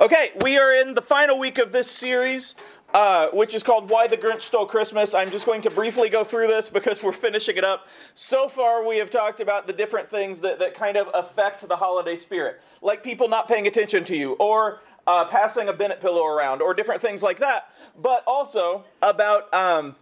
Okay, we are in the final week of this series, uh, which is called Why the Grinch Stole Christmas. I'm just going to briefly go through this because we're finishing it up. So far, we have talked about the different things that, that kind of affect the holiday spirit, like people not paying attention to you, or uh, passing a Bennett pillow around, or different things like that, but also about. Um,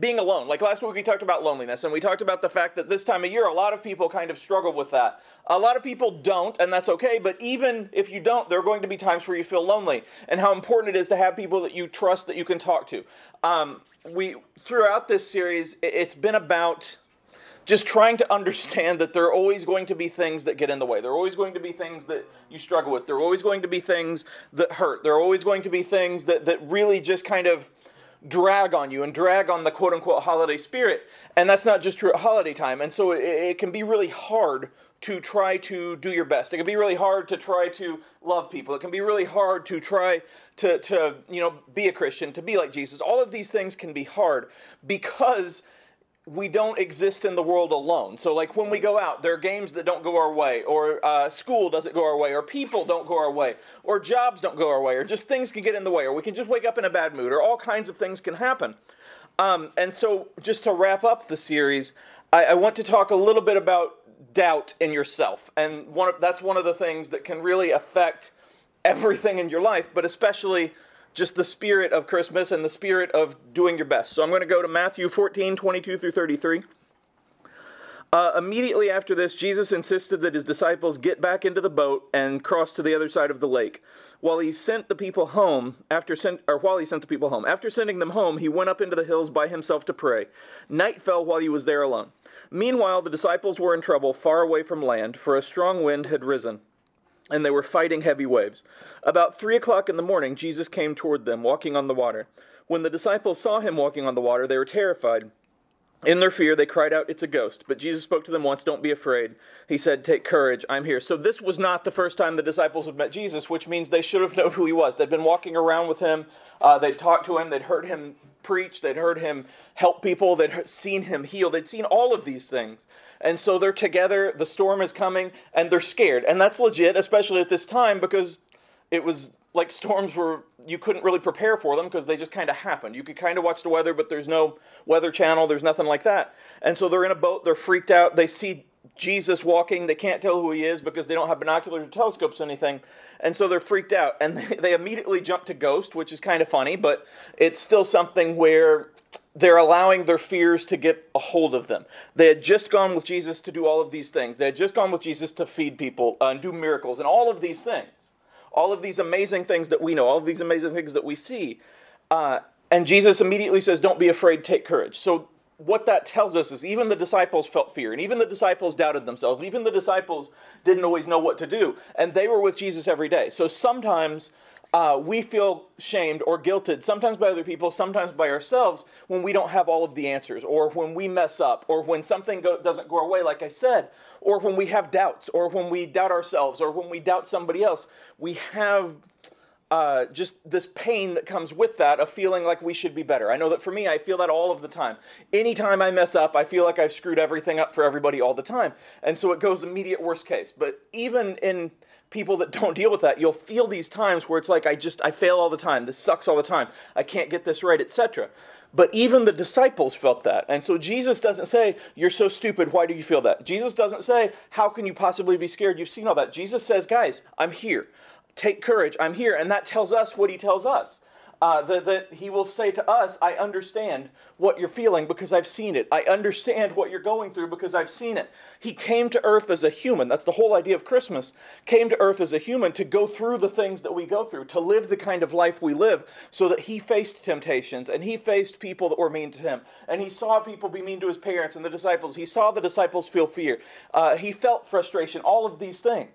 being alone. Like last week, we talked about loneliness, and we talked about the fact that this time of year, a lot of people kind of struggle with that. A lot of people don't, and that's okay, but even if you don't, there are going to be times where you feel lonely, and how important it is to have people that you trust that you can talk to. Um, we, throughout this series, it's been about just trying to understand that there are always going to be things that get in the way. There are always going to be things that you struggle with. There are always going to be things that hurt. There are always going to be things that, that really just kind of drag on you and drag on the quote unquote holiday spirit. And that's not just true at holiday time. And so it, it, can be really hard to try to do your best. It can be really hard to try to love people. It can be really hard to try to, to you know, be a Christian, to be like Jesus. All of these things can be hard because we don't exist in the world alone. So, like when we go out, there are games that don't go our way, or uh, school doesn't go our way, or people don't go our way, or jobs don't go our way, or just things can get in the way, or we can just wake up in a bad mood, or all kinds of things can happen. Um, and so, just to wrap up the series, I, I, want to talk a little bit about doubt in yourself, and one of, that's one of the things that can really affect everything in your life, but especially just the spirit of Christmas and the spirit of doing your best. So I'm going to go to Matthew 14, 22 through 33. Uh, immediately after this, Jesus insisted that his disciples get back into the boat and cross to the other side of the lake. While he sent the people home, after sent, or while he sent the people home, after sending them home, he went up into the hills by himself to pray. Night fell while he was there alone. Meanwhile, the disciples were in trouble far away from land, for a strong wind had risen and they were fighting heavy waves. About three o'clock in the morning, Jesus came toward them, walking on the water. When the disciples saw him walking on the water, they were terrified. In their fear, they cried out, It's a ghost. But Jesus spoke to them once, Don't be afraid. He said, Take courage, I'm here. So this was not the first time the disciples had met Jesus, which means they should have known who he was. They'd been walking around with him, uh, they'd talked to him, they'd heard him preach, they'd heard him help people, they'd seen him heal, they'd seen all of these things. And so they're together, the storm is coming, and they're scared. And that's legit, especially at this time, because it was like storms were you couldn't really prepare for them because they just kind of happened. You could kind of watch the weather, but there's no weather channel, there's nothing like that. And so they're in a boat, they're freaked out, they see Jesus walking, they can't tell who he is because they don't have binoculars or telescopes or anything. And so they're freaked out. And they, they immediately jump to Ghost, which is kind of funny, but it's still something where they're allowing their fears to get a hold of them. They had just gone with Jesus to do all of these things. They had just gone with Jesus to feed people uh, and do miracles and all of these things all of these amazing things that we know, all of these amazing things that we see. Uh, and Jesus immediately says, Don't be afraid, take courage. So, what that tells us is even the disciples felt fear, and even the disciples doubted themselves, even the disciples didn't always know what to do, and they were with Jesus every day. So, sometimes uh, we feel shamed or guilted, sometimes by other people, sometimes by ourselves, when we don't have all of the answers, or when we mess up, or when something go- doesn't go our way, like I said, or when we have doubts, or when we doubt ourselves, or when we doubt somebody else. We have uh, just this pain that comes with that of feeling like we should be better. I know that for me, I feel that all of the time. Anytime I mess up, I feel like I've screwed everything up for everybody all the time. And so it goes immediate worst case. But even in people that don't deal with that, you'll feel these times where it's like I just I fail all the time. This sucks all the time. I can't get this right, etc. But even the disciples felt that. And so Jesus doesn't say, You're so stupid, why do you feel that? Jesus doesn't say, How can you possibly be scared? You've seen all that. Jesus says, Guys, I'm here. Take courage, I'm here. And that tells us what he tells us uh, that, that he will say to us, I understand what you're feeling because I've seen it. I understand what you're going through because I've seen it. He came to earth as a human. That's the whole idea of Christmas. Came to earth as a human to go through the things that we go through, to live the kind of life we live, so that he faced temptations and he faced people that were mean to him. And he saw people be mean to his parents and the disciples. He saw the disciples feel fear. Uh, he felt frustration, all of these things.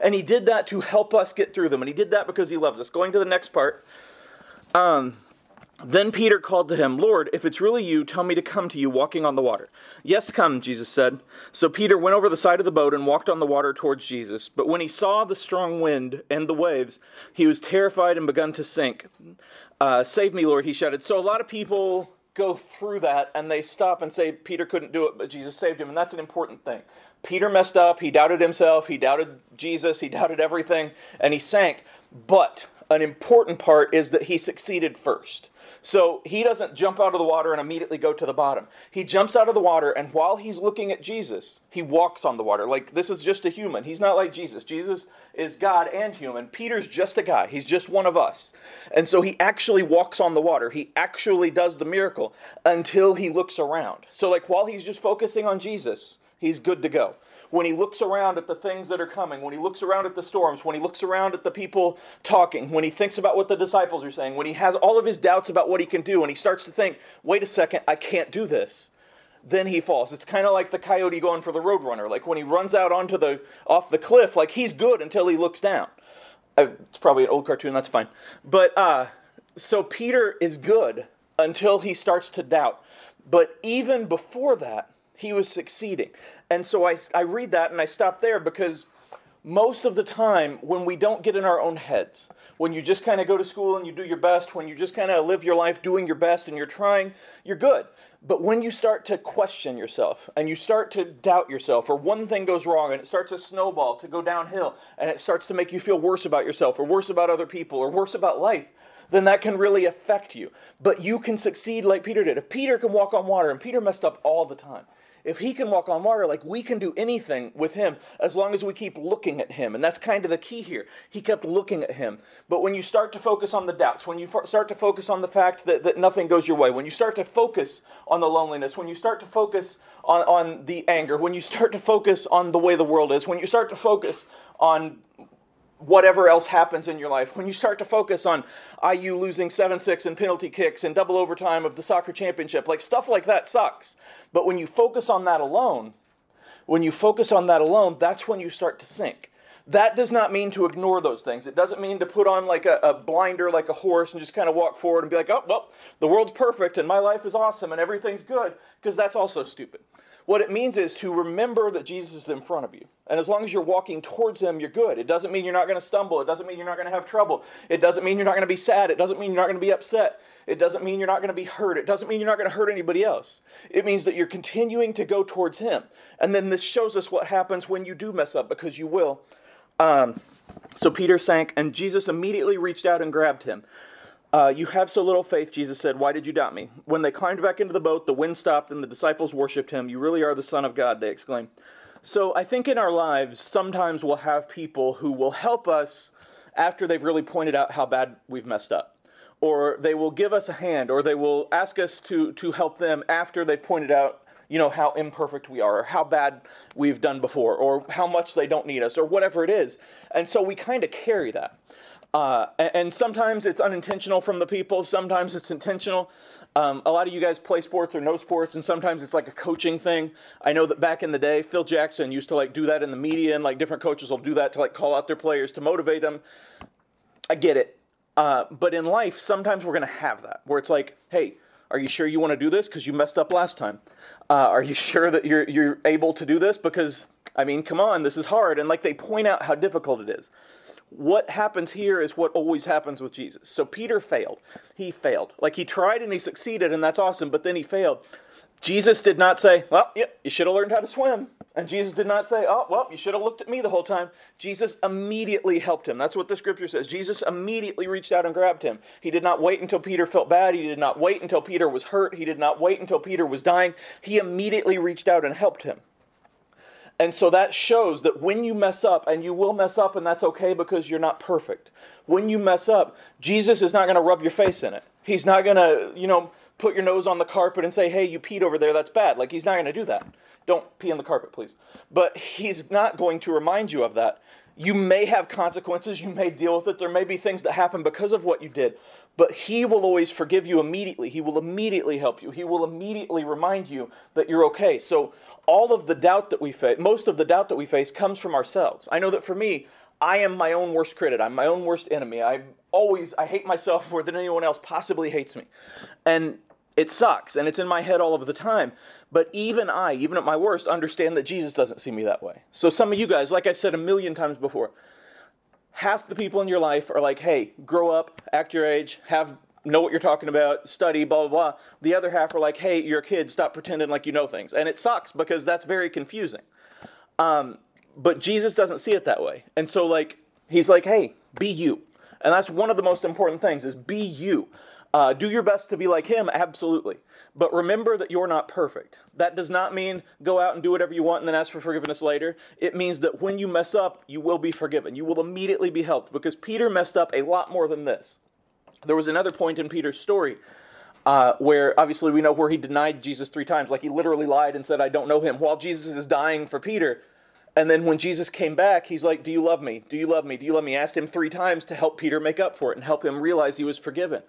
And he did that to help us get through them. And he did that because he loves us. Going to the next part. Um, then Peter called to him, Lord, if it's really you, tell me to come to you walking on the water. Yes, come, Jesus said. So Peter went over the side of the boat and walked on the water towards Jesus. But when he saw the strong wind and the waves, he was terrified and begun to sink. Uh, Save me, Lord, he shouted. So a lot of people go through that and they stop and say Peter couldn't do it, but Jesus saved him. And that's an important thing. Peter messed up. He doubted himself. He doubted Jesus. He doubted everything. And he sank. But an important part is that he succeeded first. So he doesn't jump out of the water and immediately go to the bottom. He jumps out of the water, and while he's looking at Jesus, he walks on the water. Like this is just a human. He's not like Jesus. Jesus is God and human. Peter's just a guy. He's just one of us. And so he actually walks on the water. He actually does the miracle until he looks around. So, like, while he's just focusing on Jesus, he's good to go when he looks around at the things that are coming, when he looks around at the storms, when he looks around at the people talking, when he thinks about what the disciples are saying, when he has all of his doubts about what he can do, and he starts to think, wait a second, I can't do this, then he falls. It's kind of like the coyote going for the roadrunner. Like when he runs out onto the off the cliff, like he's good until he looks down. Uh, it's probably an old cartoon, that's fine. But uh, so Peter is good until he starts to doubt. But even before that, he was succeeding. And so I, I read that and I stop there because most of the time, when we don't get in our own heads, when you just kind of go to school and you do your best, when you just kind of live your life doing your best and you're trying, you're good. But when you start to question yourself and you start to doubt yourself, or one thing goes wrong and it starts a snowball to go downhill and it starts to make you feel worse about yourself, or worse about other people, or worse about life, then that can really affect you. But you can succeed like Peter did. If Peter can walk on water, and Peter messed up all the time, if he can walk on water, like we can do anything with him as long as we keep looking at him. And that's kind of the key here. He kept looking at him. But when you start to focus on the doubts, when you start to focus on the fact that, that nothing goes your way, when you start to focus on the loneliness, when you start to focus on, on the anger, when you start to focus on the way the world is, when you start to focus on whatever else happens in your life, when you start to focus on IU losing 7 6 and penalty kicks and double overtime of the soccer championship, like stuff like that sucks. But when you focus on that alone, when you focus on that alone, that's when you start to sink. That does not mean to ignore those things. It doesn't mean to put on like a, a blinder like a horse and just kind of walk forward and be like, oh, well, the world's perfect and my life is awesome and everything's good, because that's also stupid. What it means is to remember that Jesus is in front of you. And as long as you're walking towards him, you're good. It doesn't mean you're not going to stumble. It doesn't mean you're not going to have trouble. It doesn't mean you're not going to be sad. It doesn't mean you're not going to be upset. It doesn't mean you're not going to be hurt. It doesn't mean you're not going to hurt anybody else. It means that you're continuing to go towards him. And then this shows us what happens when you do mess up, because you will. Um, so Peter sank, and Jesus immediately reached out and grabbed him. Uh, you have so little faith, Jesus said. Why did you doubt me? When they climbed back into the boat, the wind stopped and the disciples worshiped him. You really are the Son of God, they exclaimed. So I think in our lives, sometimes we'll have people who will help us after they've really pointed out how bad we've messed up. Or they will give us a hand, or they will ask us to, to help them after they've pointed out you know how imperfect we are or how bad we've done before or how much they don't need us or whatever it is and so we kind of carry that uh, and, sometimes it's unintentional from the people, sometimes it's intentional. Um, a lot of you guys play sports or know sports, and sometimes it's like a coaching thing. I know that back in the day, Phil Jackson used to like do that in the media, and like different coaches will do that to like call out their players to motivate them. I get it. Uh, but in life, sometimes we're going to have that where it's like, hey, are you sure you want to do this? Because you messed up last time. Uh, are you sure that you're, you're able to do this? Because, I mean, come on, this is hard. And like they point out how difficult it is what happens here is what always happens with Jesus. So Peter failed. He failed. Like he tried and he succeeded, and that's awesome, but then he failed. Jesus did not say, Well, yep, you should have learned how to swim. And Jesus did not say, Oh, well, you should have looked at me the whole time. Jesus immediately helped him. That's what the scripture says. Jesus immediately reached out and grabbed him. He did not wait until Peter felt bad. He did not wait until Peter was hurt. He did not wait until Peter was dying. He immediately reached out and helped him. And so that shows that when you mess up, and you will mess up, and that's okay because you're not perfect. When you mess up, Jesus is not going to rub your face in it. He's not going to, you know, put your nose on the carpet and say, hey, you peed over there, that's bad. Like, he's not going to do that. Don't pee on the carpet, please. But he's not going to remind you of that. You may have consequences, you may deal with it. There may be things that happen because of what you did. But He will always forgive you immediately. He will immediately help you. He will immediately remind you that you're okay. So, all of the doubt that we face, most of the doubt that we face, comes from ourselves. I know that for me, I am my own worst critic. I'm my own worst enemy. I always I hate myself more than anyone else possibly hates me. And it sucks and it's in my head all of the time. But even I, even at my worst, understand that Jesus doesn't see me that way. So some of you guys, like I've said a million times before, half the people in your life are like, hey, grow up, act your age, have know what you're talking about, study, blah, blah, blah. The other half are like, hey, you're a kid, stop pretending like you know things. And it sucks because that's very confusing. Um, but Jesus doesn't see it that way. And so, like, he's like, hey, be you. And that's one of the most important things is be you. Uh, do your best to be like him, absolutely. But remember that you're not perfect. That does not mean go out and do whatever you want and then ask for forgiveness later. It means that when you mess up, you will be forgiven. You will immediately be helped because Peter messed up a lot more than this. There was another point in Peter's story uh, where obviously we know where he denied Jesus three times. Like he literally lied and said, I don't know him, while Jesus is dying for Peter. And then when Jesus came back, he's like, Do you love me? Do you love me? Do you love me? Asked him three times to help Peter make up for it and help him realize he was forgiven.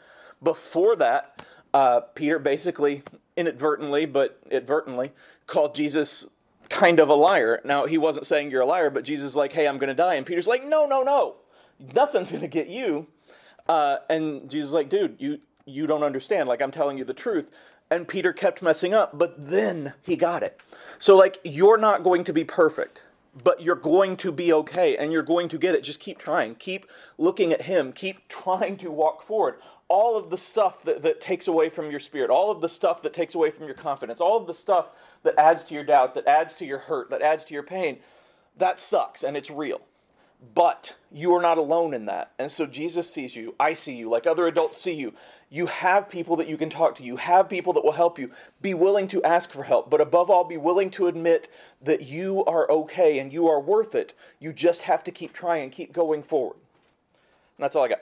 Before that, uh, Peter basically, inadvertently, but advertently, called Jesus kind of a liar. Now, he wasn't saying you're a liar, but Jesus is like, Hey, I'm going to die. And Peter's like, No, no, no. Nothing's going to get you. Uh, and Jesus is like, Dude, you, you don't understand. Like, I'm telling you the truth. And Peter kept messing up, but then he got it. So, like, you're not going to be perfect but you're going to be okay and you're going to get it. Just keep trying. Keep looking at Him. Keep trying to walk forward. All of the stuff that, that takes away from your spirit, all of the stuff that takes away from your confidence, all of the stuff that adds to your doubt, that adds to your hurt, that adds to your pain, that sucks and it's real. But you are not alone in that. And so Jesus sees you. I see you. Like other adults see you. You have people that you can talk to. You have people that will help you. Be willing to ask for help. But above all, be willing to admit that you are okay and you are worth it. You just have to keep trying, keep going forward. And that's all I got.